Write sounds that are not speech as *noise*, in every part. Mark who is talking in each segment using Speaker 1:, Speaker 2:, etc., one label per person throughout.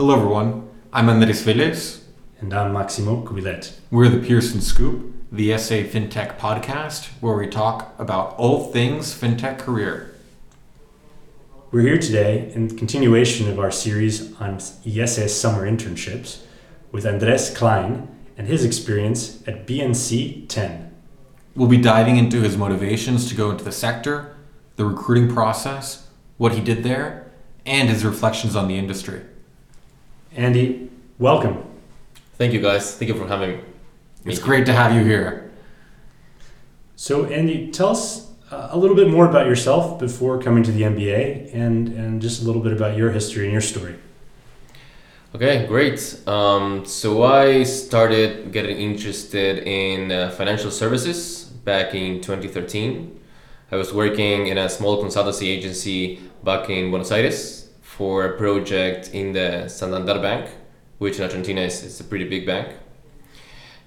Speaker 1: Hello, everyone. I'm Andres Velez.
Speaker 2: And I'm Maximo Cubillet.
Speaker 1: We're the Pearson Scoop, the SA FinTech podcast, where we talk about all things FinTech career.
Speaker 2: We're here today in continuation of our series on IESE summer internships with Andres Klein and his experience at BNC 10.
Speaker 1: We'll be diving into his motivations to go into the sector, the recruiting process, what he did there, and his reflections on the industry.
Speaker 2: Andy, welcome.
Speaker 3: Thank you, guys. Thank you for having me.
Speaker 1: It's great to have you here.
Speaker 2: So, Andy, tell us uh, a little bit more about yourself before coming to the MBA and, and just a little bit about your history and your story.
Speaker 3: Okay, great. Um, so I started getting interested in uh, financial services back in 2013. I was working in a small consultancy agency back in Buenos Aires for a project in the Santander Bank, which in Argentina is, is a pretty big bank.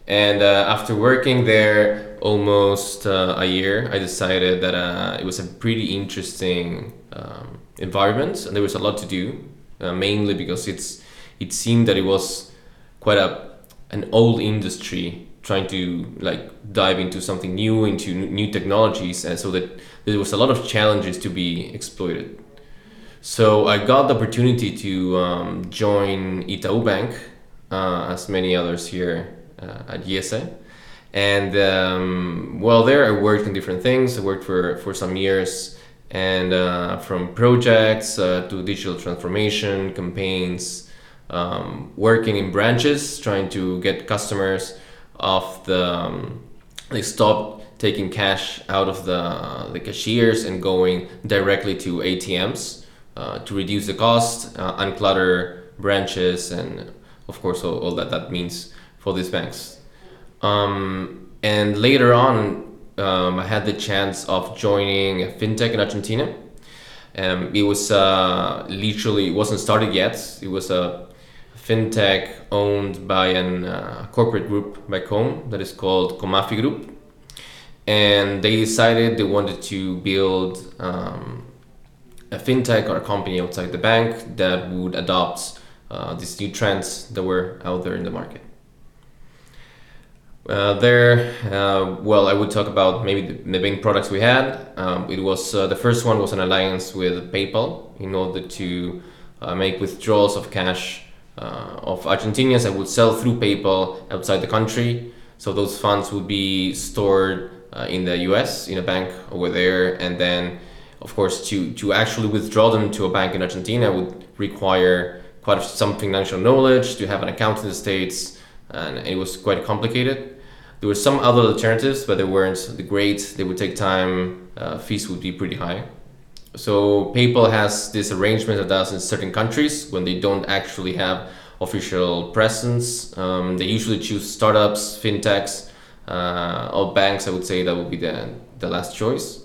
Speaker 3: And uh, after working there almost uh, a year, I decided that uh, it was a pretty interesting um, environment and there was a lot to do, uh, mainly because it's it seemed that it was quite a an old industry trying to like dive into something new, into new technologies, and so that there was a lot of challenges to be exploited. So I got the opportunity to um, join Itaú Bank, uh, as many others here uh, at IESE. And um, well, there I worked on different things. I worked for, for some years, and uh, from projects uh, to digital transformation campaigns, um, working in branches, trying to get customers off the. Um, they stopped taking cash out of the the cashiers and going directly to ATMs uh, to reduce the cost, uh, unclutter branches, and of course all, all that that means for these banks. Um, and later on, um, I had the chance of joining a fintech in Argentina. Um, it was uh, literally it wasn't started yet. It was a fintech owned by a uh, corporate group back home that is called Comafi Group, and they decided they wanted to build um, a fintech or a company outside the bank that would adopt uh, these new trends that were out there in the market. Uh, there, uh, well, I would talk about maybe the, the main products we had. Um, it was uh, the first one was an alliance with PayPal in order to uh, make withdrawals of cash uh, of Argentinians that would sell through PayPal outside the country. So those funds would be stored uh, in the U.S. in a bank over there, and then, of course, to to actually withdraw them to a bank in Argentina would require quite some financial knowledge to have an account in the states, and it was quite complicated. There were some other alternatives, but they weren't the great. They would take time. Uh, fees would be pretty high. So PayPal has this arrangement that does in certain countries when they don't actually have official presence. Um, they usually choose startups, fintechs, uh, or banks. I would say that would be the the last choice.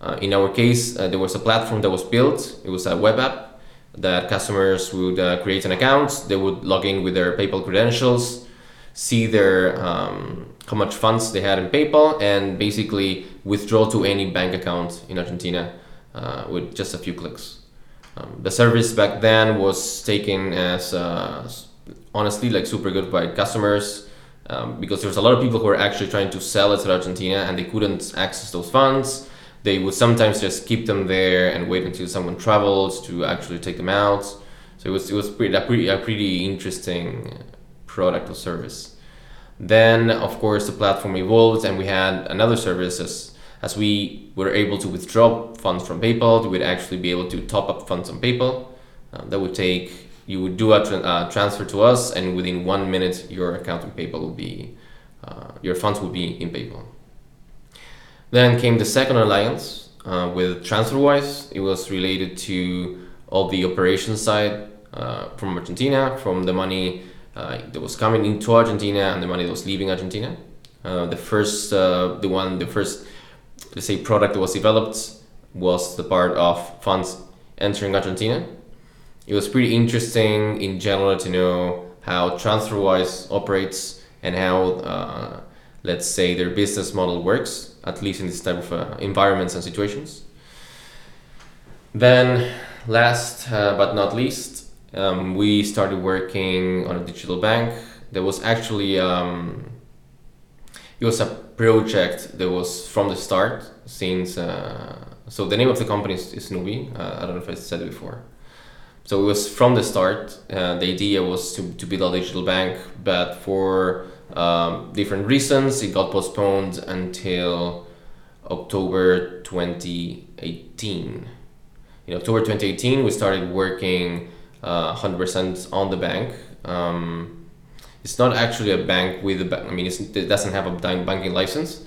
Speaker 3: Uh, in our case, uh, there was a platform that was built. It was a web app that customers would uh, create an account. They would log in with their PayPal credentials, see their um, how much funds they had in PayPal and basically withdraw to any bank account in Argentina uh, with just a few clicks. Um, the service back then was taken as uh, honestly like super good by customers um, because there was a lot of people who were actually trying to sell it to Argentina and they couldn't access those funds. They would sometimes just keep them there and wait until someone travels to actually take them out. So it was it was pretty, a pretty a pretty interesting product or service. Then, of course, the platform evolved and we had another service as, as we were able to withdraw funds from PayPal, we would actually be able to top up funds on PayPal. Uh, that would take, you would do a tra- uh, transfer to us, and within one minute, your account in PayPal will be, uh, your funds will be in PayPal. Then came the second alliance uh, with TransferWise. It was related to all the operation side uh, from Argentina, from the money uh, that was coming into Argentina and the money that was leaving Argentina. Uh, the first, uh, the one, the first, let's say, product that was developed was the part of funds entering Argentina. It was pretty interesting in general to know how TransferWise operates and how, uh, let's say, their business model works, at least in this type of uh, environments and situations. Then, last uh, but not least, um, we started working on a digital bank. There was actually um, it was a project that was from the start since uh, so the name of the company is, is Nubi. Uh, I don't know if I said it before. So it was from the start. Uh, the idea was to, to build a digital bank, but for um, different reasons, it got postponed until October 2018. In October 2018, we started working uh, 100% on the bank. Um, it's not actually a bank with a ba- I mean, it doesn't have a banking license.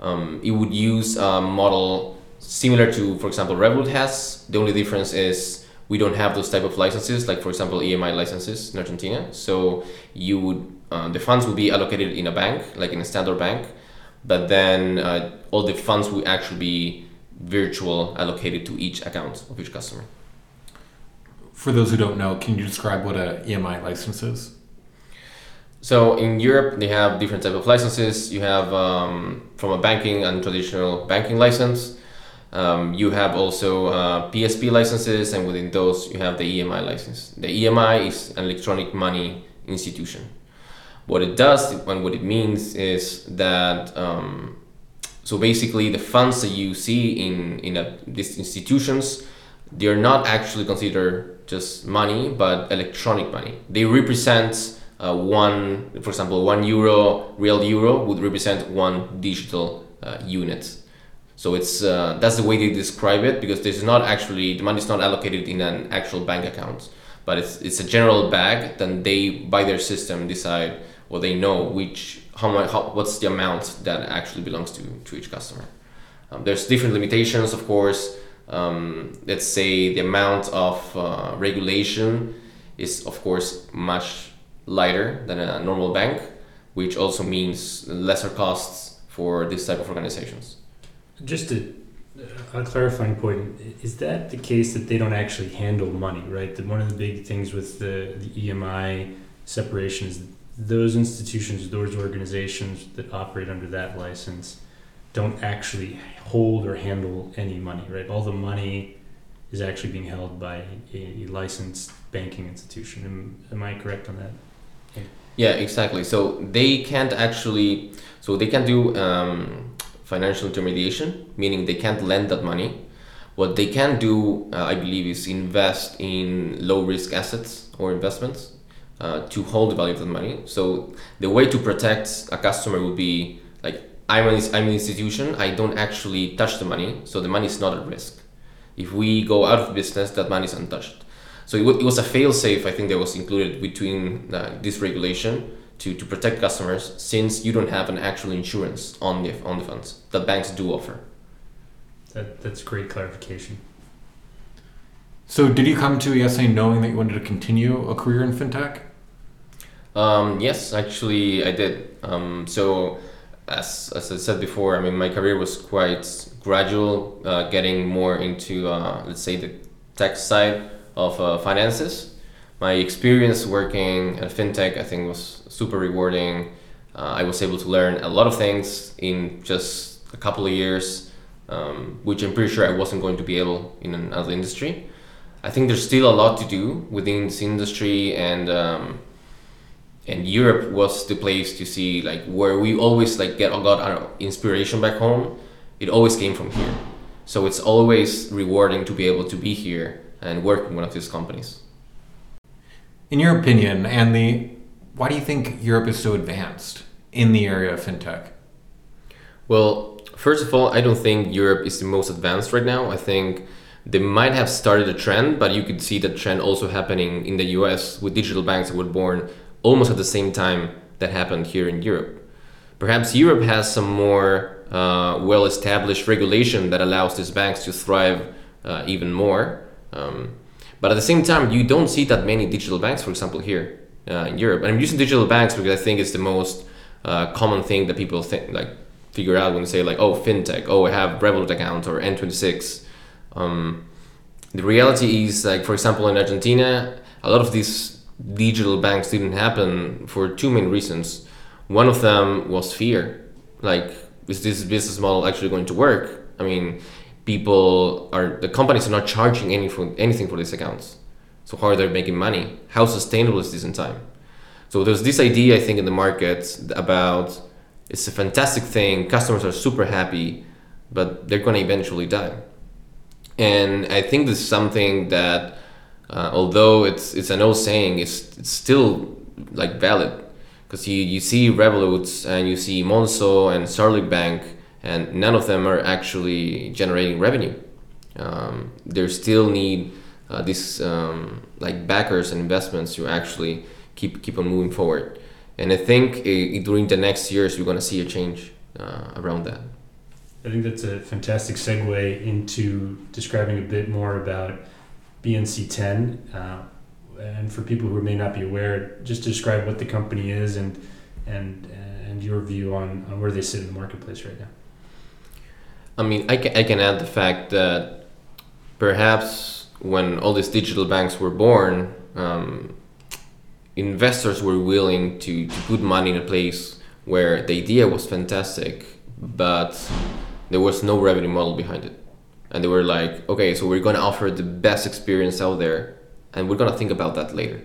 Speaker 3: Um, it would use a model similar to, for example, Revolut has. The only difference is we don't have those type of licenses, like for example, EMI licenses in Argentina. So you would uh, the funds will be allocated in a bank, like in a standard bank, but then uh, all the funds will actually be virtual allocated to each account of each customer.
Speaker 1: For those who don't know, can you describe what a EMI license is?
Speaker 3: So in Europe, they have different type of licenses. You have um, from a banking and traditional banking license. Um, you have also uh, PSP licenses, and within those, you have the EMI license. The EMI is an electronic money institution. What it does and what it means is that um, so basically the funds that you see in in a, these institutions, they are not actually considered just money, but electronic money. They represent uh, one, for example, one euro, real euro would represent one digital uh, unit. So it's uh, that's the way they describe it because there's not actually the money is not allocated in an actual bank account, but it's it's a general bag. Then they by their system decide or they know which how much how, what's the amount that actually belongs to to each customer. Um, there's different limitations, of course. Um, let's say the amount of uh, regulation is of course much lighter than a normal bank, which also means lesser costs for this type of organizations.
Speaker 2: Just a, a clarifying point is that the case that they don't actually handle money, right? That one of the big things with the, the EMI separation is those institutions, those organizations that operate under that license don't actually hold or handle any money, right? All the money is actually being held by a licensed banking institution. Am, am I correct on that?
Speaker 3: Yeah. yeah, exactly. So they can't actually, so they can do um, financial intermediation, meaning they can't lend that money. What they can do, uh, I believe, is invest in low risk assets or investments uh, to hold the value of the money. So the way to protect a customer would be like I'm an, I'm an institution. I don't actually touch the money, so the money is not at risk. If we go out of business, that money is untouched. So it, w- it was a fail safe. I think that was included between uh, this regulation to, to protect customers, since you don't have an actual insurance on the on the funds that banks do offer.
Speaker 2: That that's great clarification.
Speaker 1: So, did you come to IESE knowing that you wanted to continue a career in fintech?
Speaker 3: Um, yes, actually, I did. Um, so, as, as I said before, I mean, my career was quite gradual, uh, getting more into, uh, let's say, the tech side of uh, finances. My experience working at fintech, I think, was super rewarding. Uh, I was able to learn a lot of things in just a couple of years, um, which I'm pretty sure I wasn't going to be able in another industry. I think there's still a lot to do within this industry and um, and Europe was the place to see like where we always like get got our inspiration back home. It always came from here, so it's always rewarding to be able to be here and work in one of these companies.
Speaker 1: In your opinion, Andy, why do you think Europe is so advanced in the area of fintech?
Speaker 3: Well, first of all, I don't think Europe is the most advanced right now. I think they might have started a trend, but you could see that trend also happening in the US with digital banks that were born almost at the same time that happened here in Europe. Perhaps Europe has some more uh, well established regulation that allows these banks to thrive uh, even more. Um, but at the same time, you don't see that many digital banks, for example, here uh, in Europe. And I'm using digital banks because I think it's the most uh, common thing that people think, like, figure out when they say, like, oh, fintech, oh, I have Revolut account or N26. Um, the reality is, like, for example, in Argentina, a lot of these digital banks didn't happen for two main reasons. One of them was fear. Like, is this business model actually going to work? I mean, people are the companies are not charging any for, anything for these accounts. So how are they making money? How sustainable is this in time? So there's this idea I think in the market about it's a fantastic thing. Customers are super happy, but they're gonna eventually die. And I think this is something that, uh, although it's it's an old saying, it's it's still like valid because you, you see Revolut and you see Monzo and Starling Bank, and none of them are actually generating revenue. Um, they still need uh, these um, like backers and investments to actually keep keep on moving forward. And I think during the next years we're gonna see a change uh, around that.
Speaker 2: I think that's a fantastic segue into describing a bit more about BNC10. Uh, and for people who may not be aware, just describe what the company is and and and your view on, on where they sit in the marketplace right now.
Speaker 3: I mean, I can, I can add the fact that perhaps when all these digital banks were born, um, investors were willing to, to put money in a place where the idea was fantastic, but there was no revenue model behind it. And they were like, okay, so we're to offer the best experience out there and we're gonna think about that later.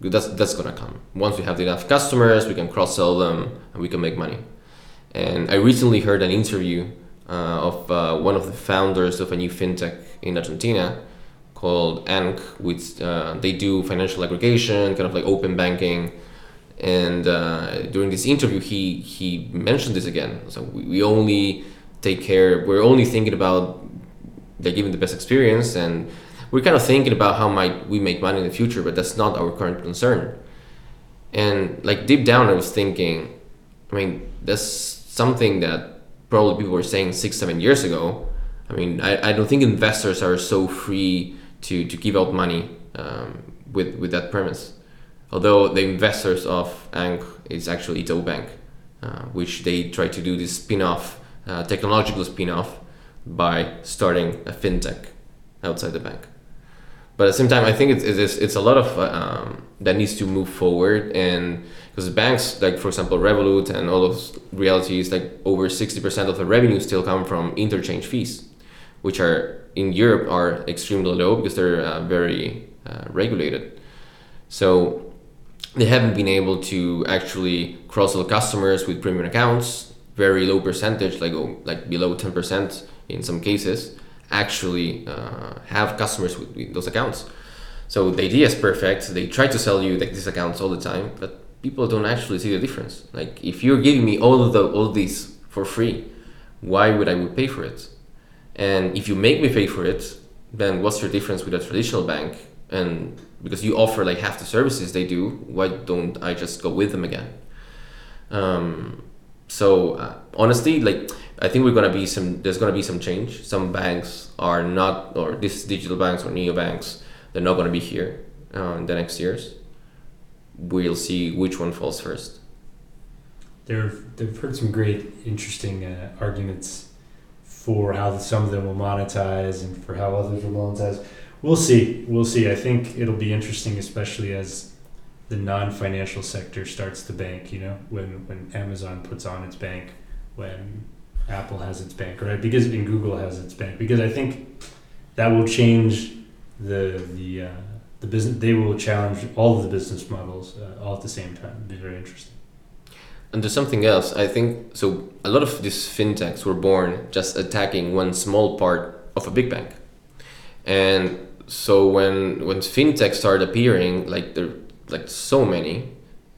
Speaker 3: That's that's gonna come once we have enough customers, we can cross sell them, and we can make money. And I recently heard an interview uh, of uh, one of the founders of a new fintech in Argentina called Ank, which uh, they do financial aggregation, kind of like open banking. And uh, during this interview, he he mentioned this again. So we, we only take care. We're only thinking about they giving the best experience and we're kind of thinking about how might we make money in the future, but that's not our current concern. And like deep down, I was thinking, I mean, that's something that probably people were saying six, seven years ago. I mean, I, I don't think investors are so free to, to give out money um, with, with that premise. Although the investors of Ank is actually Itaú Bank, uh, which they try to do this spin-off, uh, technological spin-off by starting a fintech outside the bank but at the same time, I think it's it's, it's a lot of um, that needs to move forward, and because banks, like for example, Revolut and all those realities, like over sixty percent of the revenue still come from interchange fees, which are in Europe are extremely low because they're uh, very uh, regulated. So they haven't been able to actually cross sell customers with premium accounts, very low percentage, like oh, like below ten percent in some cases actually uh, have customers with, with, those accounts. So the idea is perfect. They try to sell you like these accounts all the time, but people don't actually see the difference. Like if you're giving me all of the all these for free, why would I would pay for it? And if you make me pay for it, then what's your difference with a traditional bank? And because you offer like half the services they do, why don't I just go with them again? Um, so uh, honestly, like I think we're gonna be some. There's gonna be some change. Some banks are not, or these digital banks or neo banks, they're not gonna be here uh, in the next years. We'll see which one falls first.
Speaker 2: They've they've heard some great, interesting uh, arguments for how some of them will monetize and for how others will monetize. We'll see. We'll see. I think it'll be interesting, especially as the non-financial sector starts to bank. You know, when when Amazon puts on its bank, when Apple has its bank, right? Because and Google has its bank. Because I think that will change the the uh, the business. They will challenge all of the business models uh, all at the same time. It'll be very interesting.
Speaker 3: And there's something else. I think so. A lot of these fintechs were born just attacking one small part of a big bank, and so when when fintechs started appearing, like there like so many,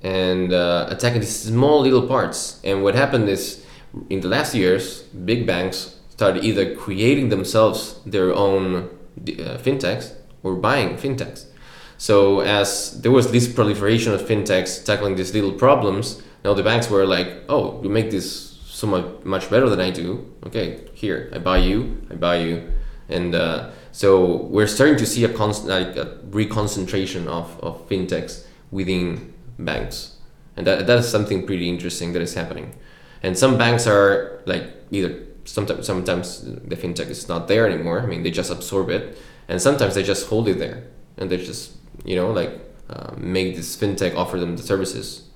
Speaker 3: and uh, attacking these small little parts. And what happened is in the last years, big banks started either creating themselves their own uh, fintechs or buying fintechs. So as there was this proliferation of fintechs tackling these little problems, now the banks were like, "Oh, you make this so much much better than I do. Okay, here I buy you, I buy you," and uh, so we're starting to see a constant like a reconcentration of, of fintechs within banks, and that that is something pretty interesting that is happening and some banks are like either sometimes sometimes the fintech is not there anymore. I mean they just absorb it. And sometimes they just hold it there. And they just you know like uh, make this fintech offer them the services.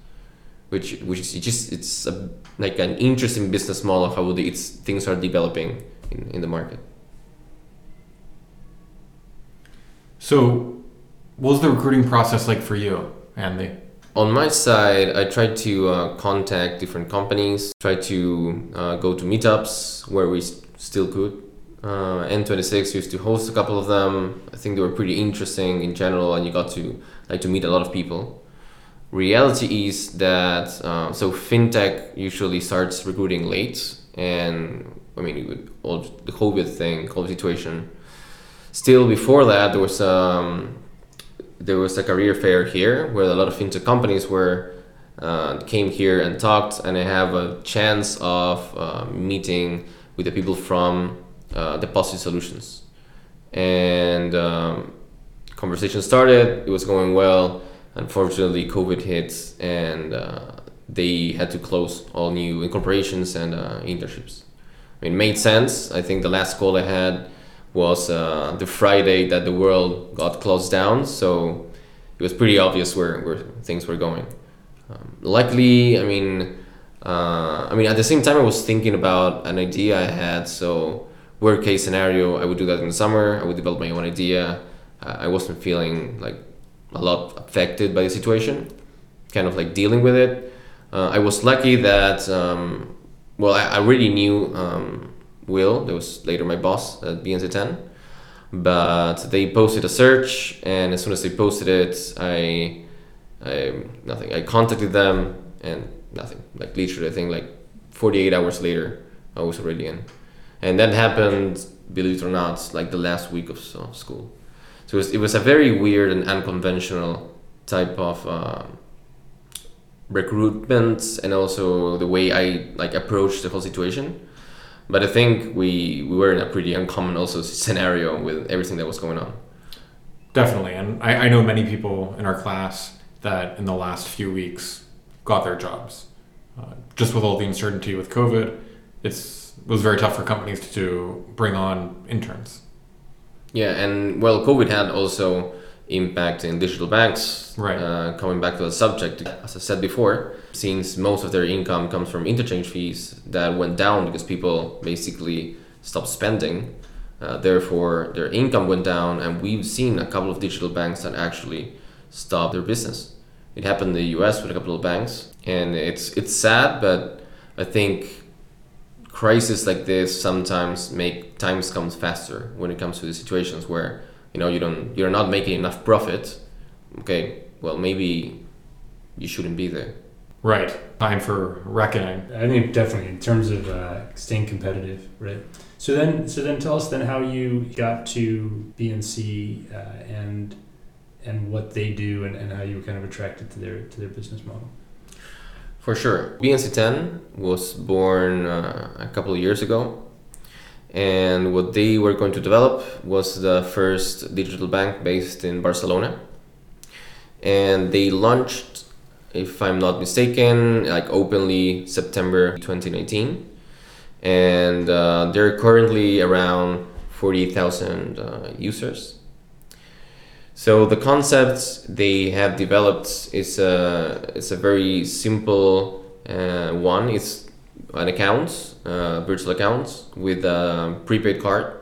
Speaker 3: Which which is just it's a, like an interesting business model how the, it's things are developing in, in the market.
Speaker 1: So What was the recruiting process like for you, Andy?
Speaker 3: On my side, I tried to uh, contact different companies, tried to uh, go to meetups where we still could. Uh, N26 used to host a couple of them. I think they were pretty interesting in general, and you got to like to meet a lot of people. Reality is that uh, so fintech usually starts recruiting late, and I mean with all the COVID thing, COVID situation. Still, before that, there was um, there was a career fair here where a lot of fintech companies were uh, came here and talked, and I have a chance of uh, meeting with the people from uh, Deposit Solutions, and um, conversation started. It was going well. Unfortunately, COVID hit, and uh, they had to close all new incorporations and uh, internships. I mean, it made sense. I think the last call I had was uh, the Friday that the world got closed down, so it was pretty obvious where, where things were going. Um, luckily, I mean, uh, I mean, at the same time, I was thinking about an idea I had. So, worst case scenario, I would do that in the summer. I would develop my own idea. Uh, I wasn't feeling like a lot affected by the situation, kind of like dealing with it. Uh, I was lucky that, um, well, I, I already knew um, Will, that was later my boss at BNC10, but they posted a search, and as soon as they posted it, I, I nothing. I contacted them, and nothing. Like literally, I think like 48 hours later, I was already in, and that happened, believe it or not, like the last week of school. So it was, it was a very weird and unconventional type of uh, recruitment, and also the way I like approached the whole situation. But I think we we were in a pretty uncommon also scenario with everything that was going on.
Speaker 1: Definitely, and I, I know many people in our class that in the last few weeks got their jobs. Uh, just with all the uncertainty with COVID, it's it was very tough for companies to bring on interns.
Speaker 3: Yeah, and well, COVID had also impact in digital banks.
Speaker 1: Right.
Speaker 3: Uh, coming back to the subject, as I said before, since most of their income comes from interchange fees, that went down because people basically stopped spending. Uh, therefore, their income went down, and we've seen a couple of digital banks that actually stopped their business. It happened in the U.S. with a couple of banks, and it's it's sad, but I think crises like this sometimes make times comes faster when it comes to the situations where you know you don't you're not making enough profit okay well maybe you shouldn't be there
Speaker 1: Right. Time for reckoning.
Speaker 2: I think definitely in terms of uh, staying competitive, right? So then, so then, tell us then how you got to BNC uh, and and what they do and, and how you were kind of attracted to their to their business model.
Speaker 3: for sure bnc10 was born uh, a couple of years ago and what they were going to develop was the first digital bank based in barcelona. And they launched if i'm not mistaken like openly september 2019 and uh, they're currently around 40000 uh, users. So the concept they have developed is a it's a very simple uh, one. It's an account, uh, virtual account with a prepaid card,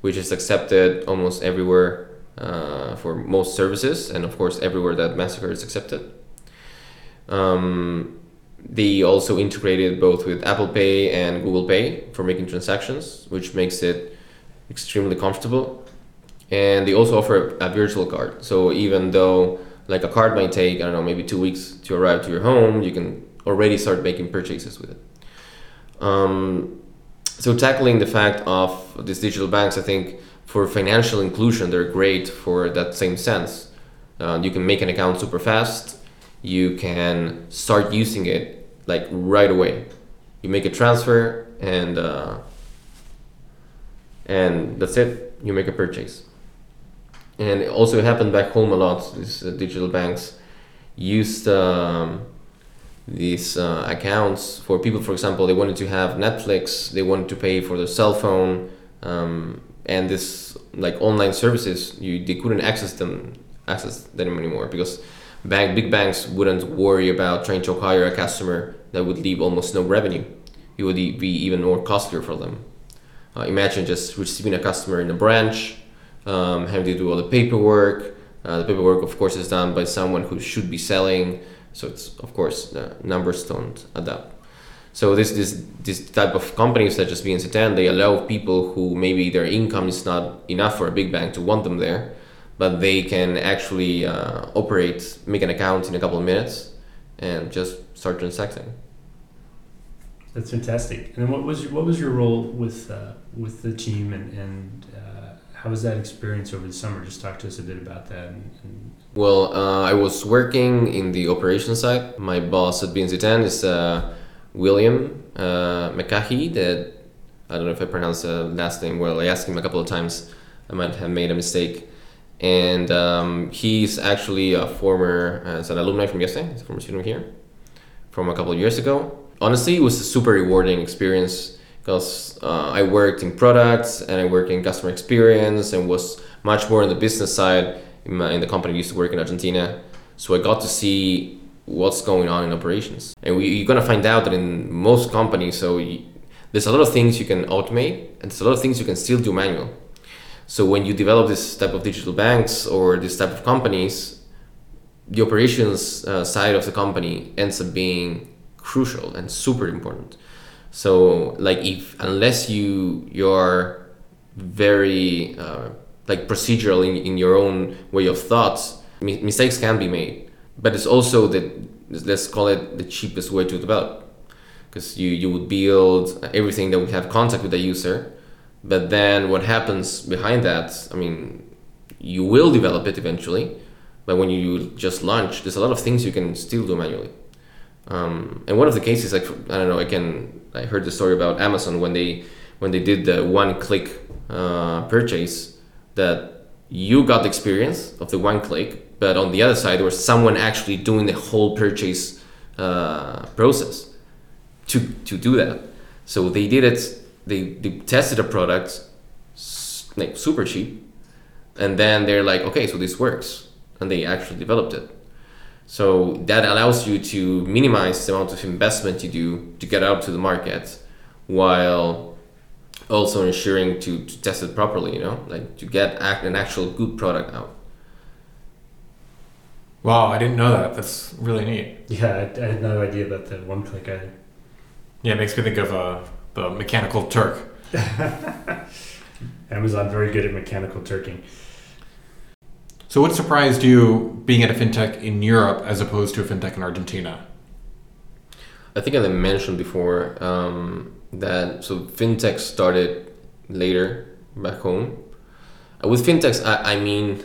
Speaker 3: which is accepted almost everywhere uh, for most services, and of course everywhere that Mastercard is accepted. Um, they also integrated both with Apple Pay and Google Pay for making transactions, which makes it extremely comfortable and they also offer a, a virtual card. So even though like a card might take I don't know maybe two weeks to arrive to your home, you can already start making purchases with it. Um, so tackling the fact of these digital banks, I think for financial inclusion they're great for that same sense. Uh, you can make an account super fast. You can start using it like right away. You make a transfer and uh, and that's it. You make a purchase and also it also happened back home a lot. These uh, digital banks used um, these uh, accounts for people. For example, they wanted to have Netflix, they wanted to pay for their cell phone, um, and this like online services. You they couldn't access them access them anymore because bank big banks wouldn't worry about trying to acquire a customer that would leave almost no revenue. It would be even more costlier for them. Uh, imagine just receiving a customer in a branch um, having to do all the paperwork, Uh, the paperwork, of course, is done by someone who should be selling. So it's of course the numbers don't up. So this this this type of companies such as BNC10, they allow people who maybe their income is not enough for a big bank to want them there, but they can actually uh, operate, make an account in a couple of minutes, and just start transacting.
Speaker 2: That's fantastic. And what was your, what was your role with uh, with the team and and uh, how was that experience over the summer? Just talk to us a bit about that. And, and
Speaker 3: Well, uh, I was working in the operations side. My boss at BNC10 is uh, William uh, McCahey. That I don't know if I pronounced the last name well. I asked him a couple of times. I might have made a mistake. And um, he's actually a former, uh, an alumni from yesterday. He's a former student here from a couple of years ago. Honestly, it was a super rewarding experience because uh, I worked in products and I worked in customer experience and was much more on the business side in, my, in the company I used to work in Argentina. So I got to see what's going on in operations. And we, you're gonna find out that in most companies, so you, there's a lot of things you can automate and there's a lot of things you can still do manual. So when you develop this type of digital banks or this type of companies, the operations uh, side of the company ends up being crucial and super important. So like if unless you you're very uh, like procedural in, in your own way of thoughts, mi- mistakes can be made. But it's also the let's call it the cheapest way to develop. Because you you would build everything that would have contact with the user. But then what happens behind that i mean you will develop it eventually. But when you just launch there's a lot of things you can still do manually um, and one of the cases like i don't know i can i heard the story about amazon when they when they did the one click uh, purchase that you got the experience of the one click but on the other side there was someone actually doing the whole purchase uh, process to to do that. So they did it they, they tested a product like super cheap and then they're like okay so this works and they actually developed it so that allows you to minimize the amount of investment you do to get out to the market while also ensuring to, to test it properly you know like to get act, an actual good product out
Speaker 1: Wow, I didn't know that. That's really neat.
Speaker 2: yeah, I, I had no idea about the one click either.
Speaker 1: Yeah, it makes me think of uh, the Mechanical Turk. *laughs*
Speaker 2: Amazon very good at mechanical turking.
Speaker 1: So, what surprised you being at a fintech in Europe as opposed to a fintech in Argentina?
Speaker 3: I think I mentioned before um, that so fintech started later back home. Uh, with fintechs, I, I mean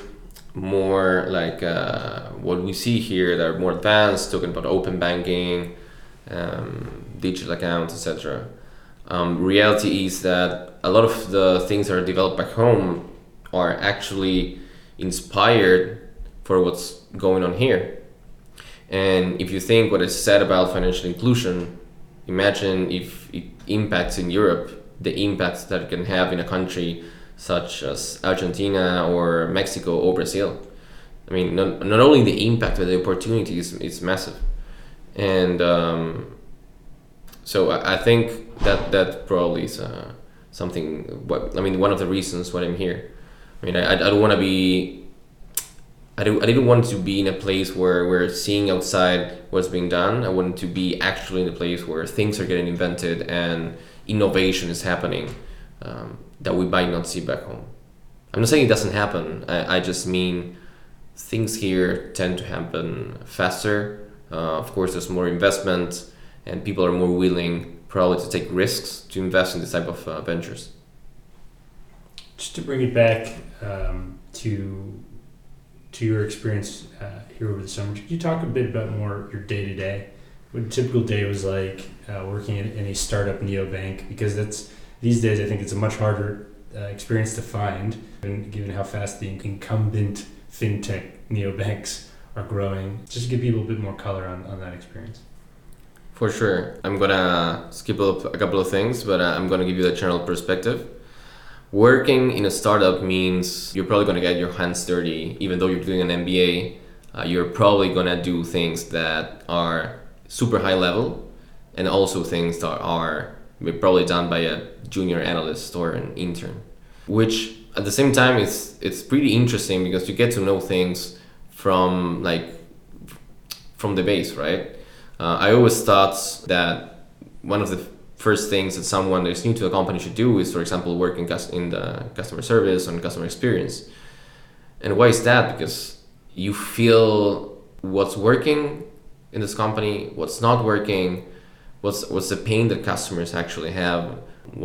Speaker 3: more like uh, what we see here that are more advanced, talking about open banking, um, digital accounts, etc. Um, reality is that a lot of the things that are developed back home are actually inspired for what's going on here. And if you think what is said about financial inclusion, imagine if it impacts in Europe, the impacts that it can have in a country such as Argentina or Mexico or Brazil. I mean, not, not only the impact, but the opportunity is, is massive. And um, so I, I think that that probably is uh, something, what, I mean, one of the reasons why I'm here. I mean, I, I don't want to be I, do, I didn't want to be in a place where we're seeing outside what's being done. I wanted to be actually in a place where things are getting invented and innovation is happening um, that we might not see back home. I'm not saying it doesn't happen. I, I just mean things here tend to happen faster. Uh, of course, there's more investment, and people are more willing probably to take risks to invest in this type of uh, ventures.
Speaker 2: Just to bring it back um, to to your experience uh, here over the summer, could you talk a bit about more your day to day? What a typical day was like uh, working in, in a startup neobank? Because that's these days I think it's a much harder uh, experience to find, given, given how fast the incumbent fintech neobanks are growing. Just to give people a bit more color on, on that experience.
Speaker 3: For sure. I'm gonna skip up a couple of things, but uh, I'm gonna give you the general perspective. Working in a startup means you're probably gonna get your hands dirty, even though you're doing an MBA. Uh, you're probably gonna do things that are super high level, and also things that are probably done by a junior analyst or an intern, which at the same time, it's it's pretty interesting because you get to know things from like from the base, right? Uh, I always thought that one of the first things that someone that's new to a company should do is, for example, work in, in the customer service and customer experience. And why is that? Because you feel what's working in this company, what's not working, what's what's the pain that customers actually have,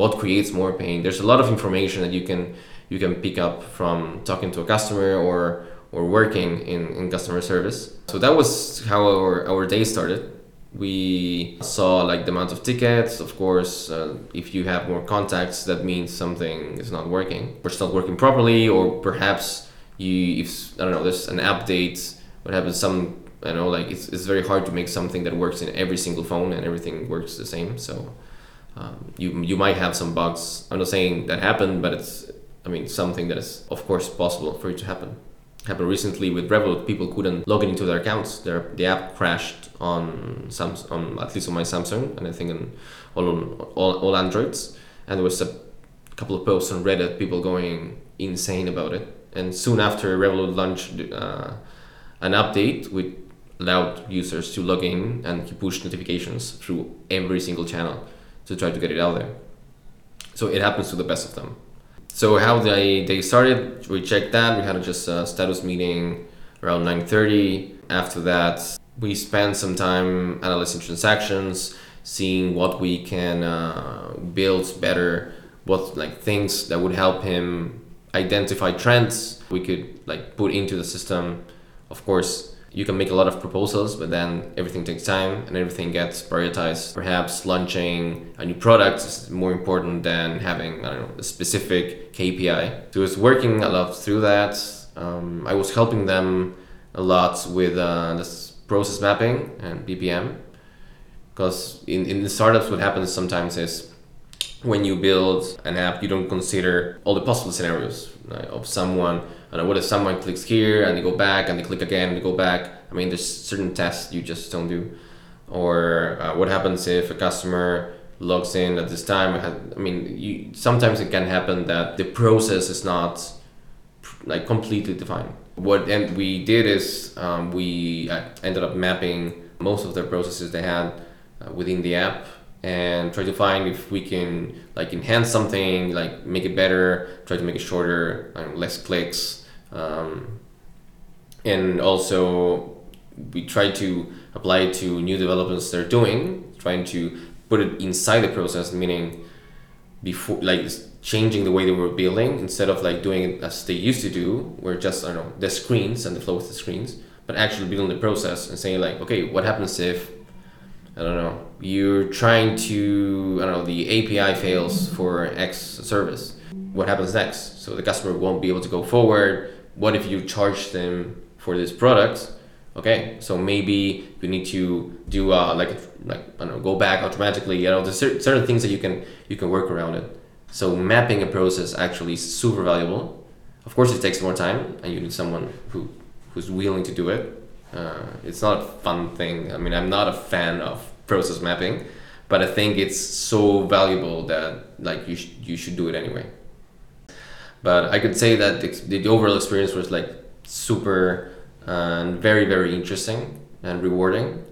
Speaker 3: what creates more pain. There's a lot of information that you can you can pick up from talking to a customer or or working in, in customer service. So that was how our, our day started. We saw like the amount of tickets. Of course, uh, if you have more contacts, that means something is not working, or it's not working properly, or perhaps you, if I don't know, there's an update. What happens? Some I know, like it's, it's very hard to make something that works in every single phone and everything works the same. So um, you you might have some bugs. I'm not saying that happened, but it's I mean something that is of course possible for it to happen happened recently with Revolut. People couldn't log into their accounts. Their the app crashed on Samsung, on at least on my Samsung, and I think on all all, all Androids. And there was a couple of posts on Reddit, people going insane about it. And soon after, Revolut launched uh, an update which allowed users to log in and push notifications through every single channel to try to get it out there. So it happens to the best of them so how they they started we checked that. We had just a status meeting around 9.30 after that we spent some time analyzing transactions seeing what we can uh, build better what like things that would help him identify trends we could like put into the system. Of course you can make a lot of proposals, but then everything takes time and everything gets prioritized. Perhaps launching a new product is more important than having I don't know a specific KPI. So I was working a lot through that. Um, I was helping them a lot with uh, this process mapping and BPM because in, in startups what happens sometimes is when you build an app you don't consider all the possible scenarios right, of someone Know, what if someone clicks here and they go back and they click again and they go back? I mean, there's certain tests you just don't do. Or uh, what happens if a customer logs in at this time? I mean, you, sometimes it can happen that the process is not like completely defined. What and we did is um, we uh, ended up mapping most of the processes they had uh, within the app and try to find if we can like enhance something, like make it better, try to make it shorter, less clicks, um, and also, we try to apply to new developments they're doing, trying to put it inside the process, meaning before like changing the way they were building instead of like doing it as they used to do, where just I don't know the screens and the flow with the screens, but actually building the process and saying like, okay, what happens if I don't know you're trying to I don't know the API fails for X service. What happens next? So the customer won't be able to go forward what if you charge them for this product? Okay, so maybe you need to do uh, like like I don't know, go back automatically. You know, there's certain things that you can you can work around it. So mapping a process actually is super valuable. Of course, it takes more time, and you need someone who who's willing to do it. Uh, it's not a fun thing. I mean, I'm not a fan of process mapping, but I think it's so valuable that like you sh- you should do it anyway. But I could say that the, the overall experience was like super and very very interesting and rewarding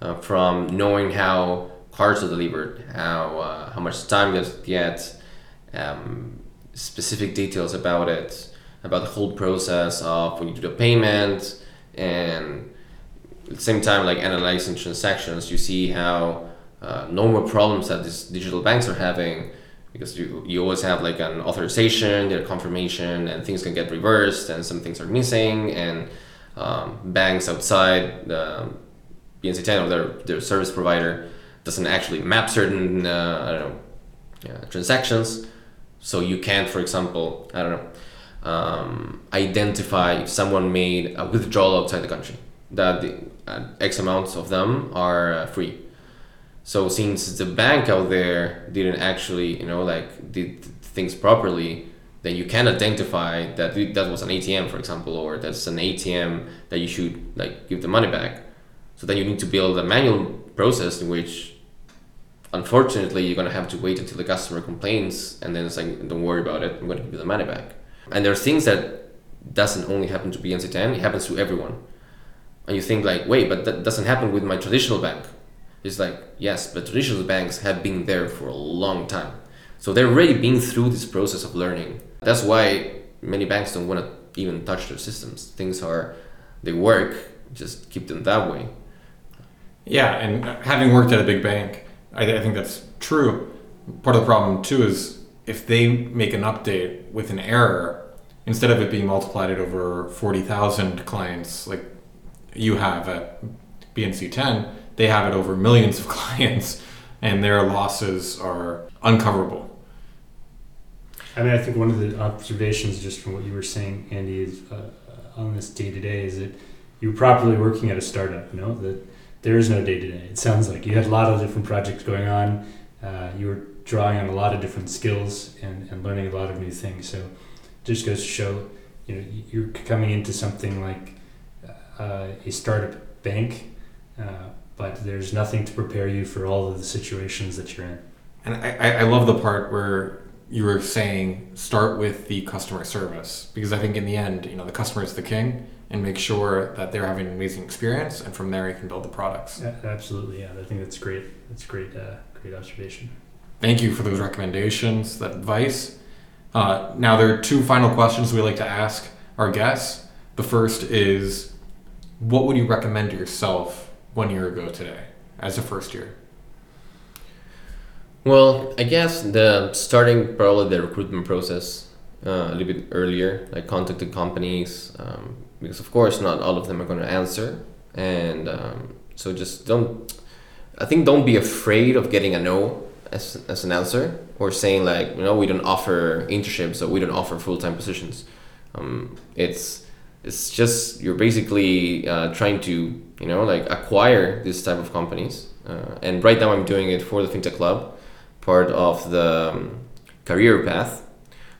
Speaker 3: uh, from knowing how cars are delivered, how uh, how much time you get, um, specific details about it, about the whole process of when you do the payment, and at the same time like analyzing transactions, you see how uh, normal problems that these digital banks are having because you, you always have like an authorization, their confirmation, and things can get reversed, and some things are missing, and um, banks outside the BNC10 or their, their service provider doesn't actually map certain uh, I don't know transactions, so you can't, for example, I don't know, um, identify if someone made a withdrawal outside the country. That the, uh, X amounts of them are uh, free so since the bank out there didn't actually, you know, like did things properly, then you can identify that that was an ATM, for example, or that's an ATM that you should like give the money back. So then you need to build a manual process in which, unfortunately, you're gonna have to wait until the customer complains, and then it's like, don't worry about it, I'm gonna give you the money back. And there are things that doesn't only happen to BNC10, it happens to everyone. And you think like, wait, but that doesn't happen with my traditional bank. It's like, yes, but traditional banks have been there for a long time. So they're already been through this process of learning. That's why many banks don't want to even touch their systems. Things are, they work, just keep them that way.
Speaker 1: Yeah, and having worked at a big bank, I, I think that's true. Part of the problem too is if they make an update with an error, instead of it being multiplied at over 40,000 clients like you have at BNC 10, they have it over millions of *laughs* clients and their losses are uncoverable.
Speaker 2: I mean, I think one of the observations just from what you were saying, Andy, is uh, on this day to day is that you're properly working at a startup. You know that there is no day to day. It sounds like you had a lot of different projects going on. Uh, you were drawing on a lot of different skills and, and learning a lot of new things. So, just goes to show, you know, you're coming into something like uh, a startup bank, uh, but there's nothing to prepare you for all of the situations that you're in.
Speaker 1: And I, I love the part where you were saying start with the customer service because I think in the end, you know, the customer is the king and make sure that they're having an amazing experience and from there you can build the products.
Speaker 2: Yeah, absolutely, yeah. I think that's great. That's great, uh, great observation.
Speaker 1: Thank you for those recommendations, that advice. Uh, now there are two final questions we like to ask our guests. The first is, what would you recommend to yourself one year ago today as a first year?
Speaker 3: Well, I guess the starting probably the recruitment process uh, a little bit earlier, like contacted companies, um, because of course not all of them are going to answer, and um, so just don't. I think don't be afraid of getting a no as, as an answer or saying like you know we don't offer internships or we don't offer full time positions. Um, it's it's just you're basically uh, trying to you know like acquire this type of companies, uh, and right now I'm doing it for the fintech club part of the um, career path.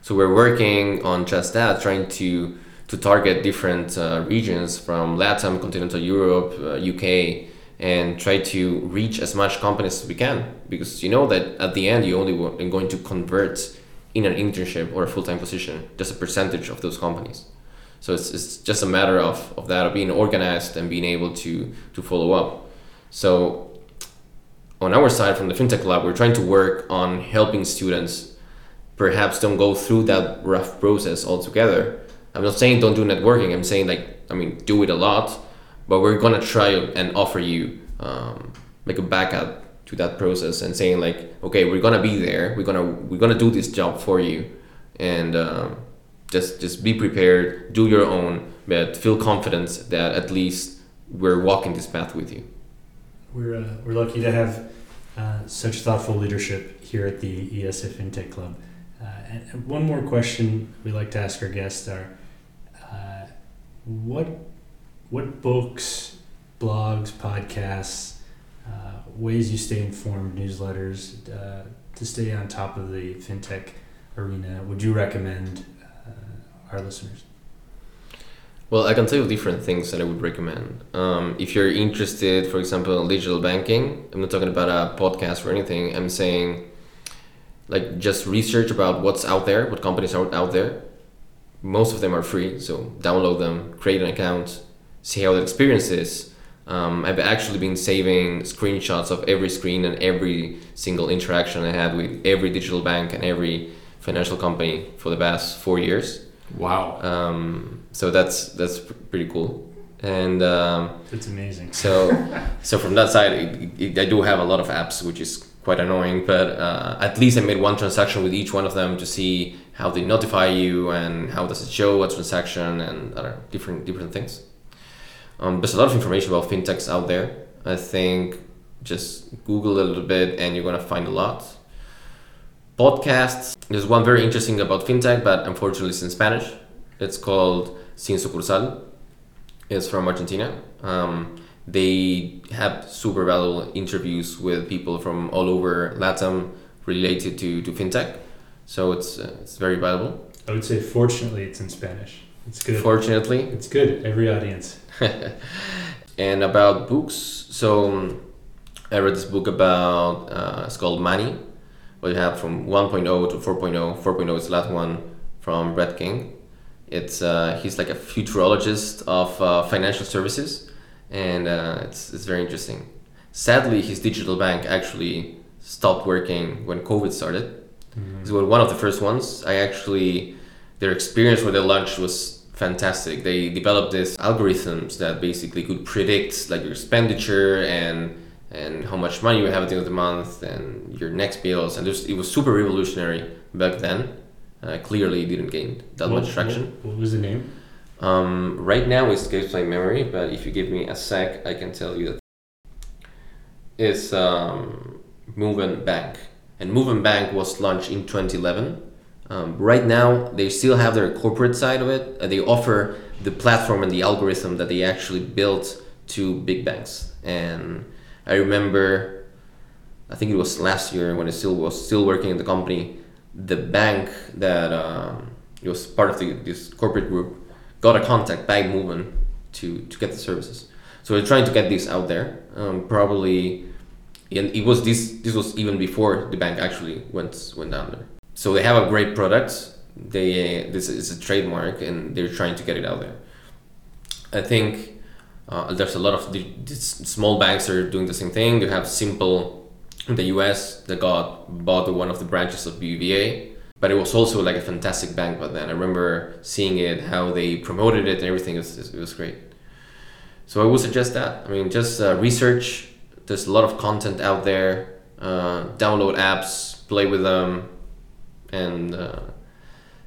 Speaker 3: So we're working on just that, trying to to target different uh, regions from Latin, continental Europe, uh, UK, and try to reach as much companies as we can. Because you know that at the end, you only going to convert in an internship or a full time position, just a percentage of those companies. So it's, it's just a matter of, of that, of being organized and being able to, to follow up. So on our side from the fintech lab we're trying to work on helping students perhaps don't go through that rough process altogether. I'm not saying don't do networking. I'm saying like i mean do it a lot but we're gonna try and offer you um, like a backup to that process and saying like okay we're gonna be there. We're gonna we're gonna do this job for you. And um, just just be prepared do your own but feel confident that at least we're walking this path with you
Speaker 2: we're, uh, we're lucky to have uh, such thoughtful leadership here at the IESE FinTech Club. Uh, and one more question we like to ask our guests are uh, what, what books, blogs, podcasts, uh, ways you stay informed, newsletters, uh, to stay on top of the fintech arena would you recommend our listeners?
Speaker 3: Well, I can tell you different things that I would recommend. Um, if you're interested, for example, in digital banking, I'm not talking about a podcast or anything. I'm saying, like, just research about what's out there, what companies are out there. Most of them are free, so download them, create an account, see how the experience is. Um, I've actually been saving screenshots of every screen and every single interaction I had with every digital bank and every financial company for the past four years.
Speaker 1: Wow.
Speaker 3: Um, so that's that's pretty cool, and um,
Speaker 2: it's amazing.
Speaker 3: So, *laughs* so from that side, it, it, I do have a lot of apps, which is quite annoying. But uh, at least I made one transaction with each one of them to see how they notify you and how does it show a transaction and other different different things. Um, there's a lot of information about fintechs out there. I think just Google a little bit and you're gonna find a lot podcasts. There's one very interesting about fintech, but unfortunately it's in Spanish. It's called Sin Sucursal. It's from Argentina. Um, they have super valuable interviews with people from all over Latam related to, to fintech. So it's uh, it's very valuable.
Speaker 2: I would say fortunately it's in Spanish. It's good.
Speaker 3: Fortunately,
Speaker 2: it's good. Every audience. *laughs*
Speaker 3: and about books, so I read this book about uh, it's called Money what you have from 1.0 to 4.0. 4.0 is the last one from Brett King. It's uh, he's like a futurologist of uh, financial services, and uh, it's it's very interesting. Sadly, his digital bank actually stopped working when COVID started.
Speaker 2: Mhm.
Speaker 3: It was one of the first ones. I actually, their experience with their launch was fantastic. They developed these algorithms that basically could predict like your expenditure and and how much money you have at the end of the month and your next bills. And just, it was super revolutionary back then. Uh, clearly, it didn't gain that
Speaker 2: What-
Speaker 3: much traction.
Speaker 2: What, what was the name?
Speaker 3: Um, right now, it escapes my memory, but if you give me a sec, I can tell you that it's um, Bank, and Moven Bank was launched in 2011. Um, right now, they still have their corporate side of it. Uh, they offer the platform and the algorithm that they actually built to big banks. And I remember, I think it was last year when I still was still working in the company. The bank that um, it was part of the, this corporate group got a contact by Moven to, to get the services. So we're trying to get this out there. Um, probably, and it was this. This was even before the bank actually went went down there. So they have a great product. They this is a trademark, and they're trying to get it out there. I think uh, there's a lot of the, small banks are doing the same thing. You have Simple in the U.S. that got bought one of the branches of BBVA but it was also like a fantastic bank back then. I remember seeing it, how they promoted it, and everything. It was, it was great. So I would suggest that. I mean, just uh, research. There's a lot of content out there. Uh, download apps, play with them, and uh,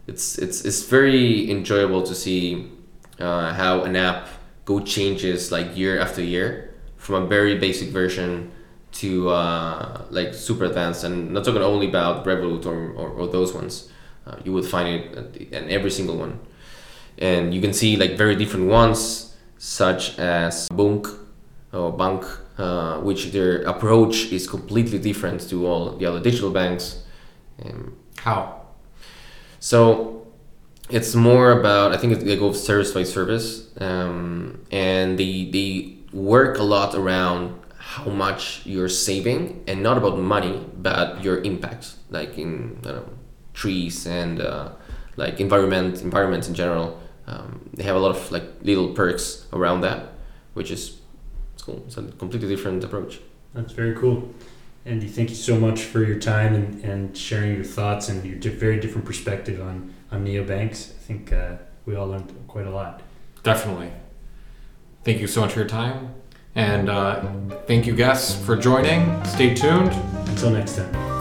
Speaker 3: it's it's it's very enjoyable to see uh, how an app go changes like year after year from a very basic version to uh, like super advanced and not talking only about Revolut or, or, or those ones. Uh, you would find it in every single one. And you can see like very different ones, such as bunq or Bank, uh, which their approach is completely different to all the other digital banks. Um,
Speaker 1: How?
Speaker 3: so it's more about I think they go service by service, um, and they they work a lot around how much you're saving, and not about money, but your impact, like in I know, trees and uh, like environment environment in general. Um, they have a lot of like little perks around that, which is it's cool. It's a completely different approach.
Speaker 2: That's very cool. Andy, thank you so much for your time and, and sharing your thoughts and your di- very different perspective on, on neobanks. I think uh, we all learned quite a lot.
Speaker 1: Definitely. Thank you so much for your time. And uh, thank you, guests, for joining. Stay tuned.
Speaker 2: Until next time.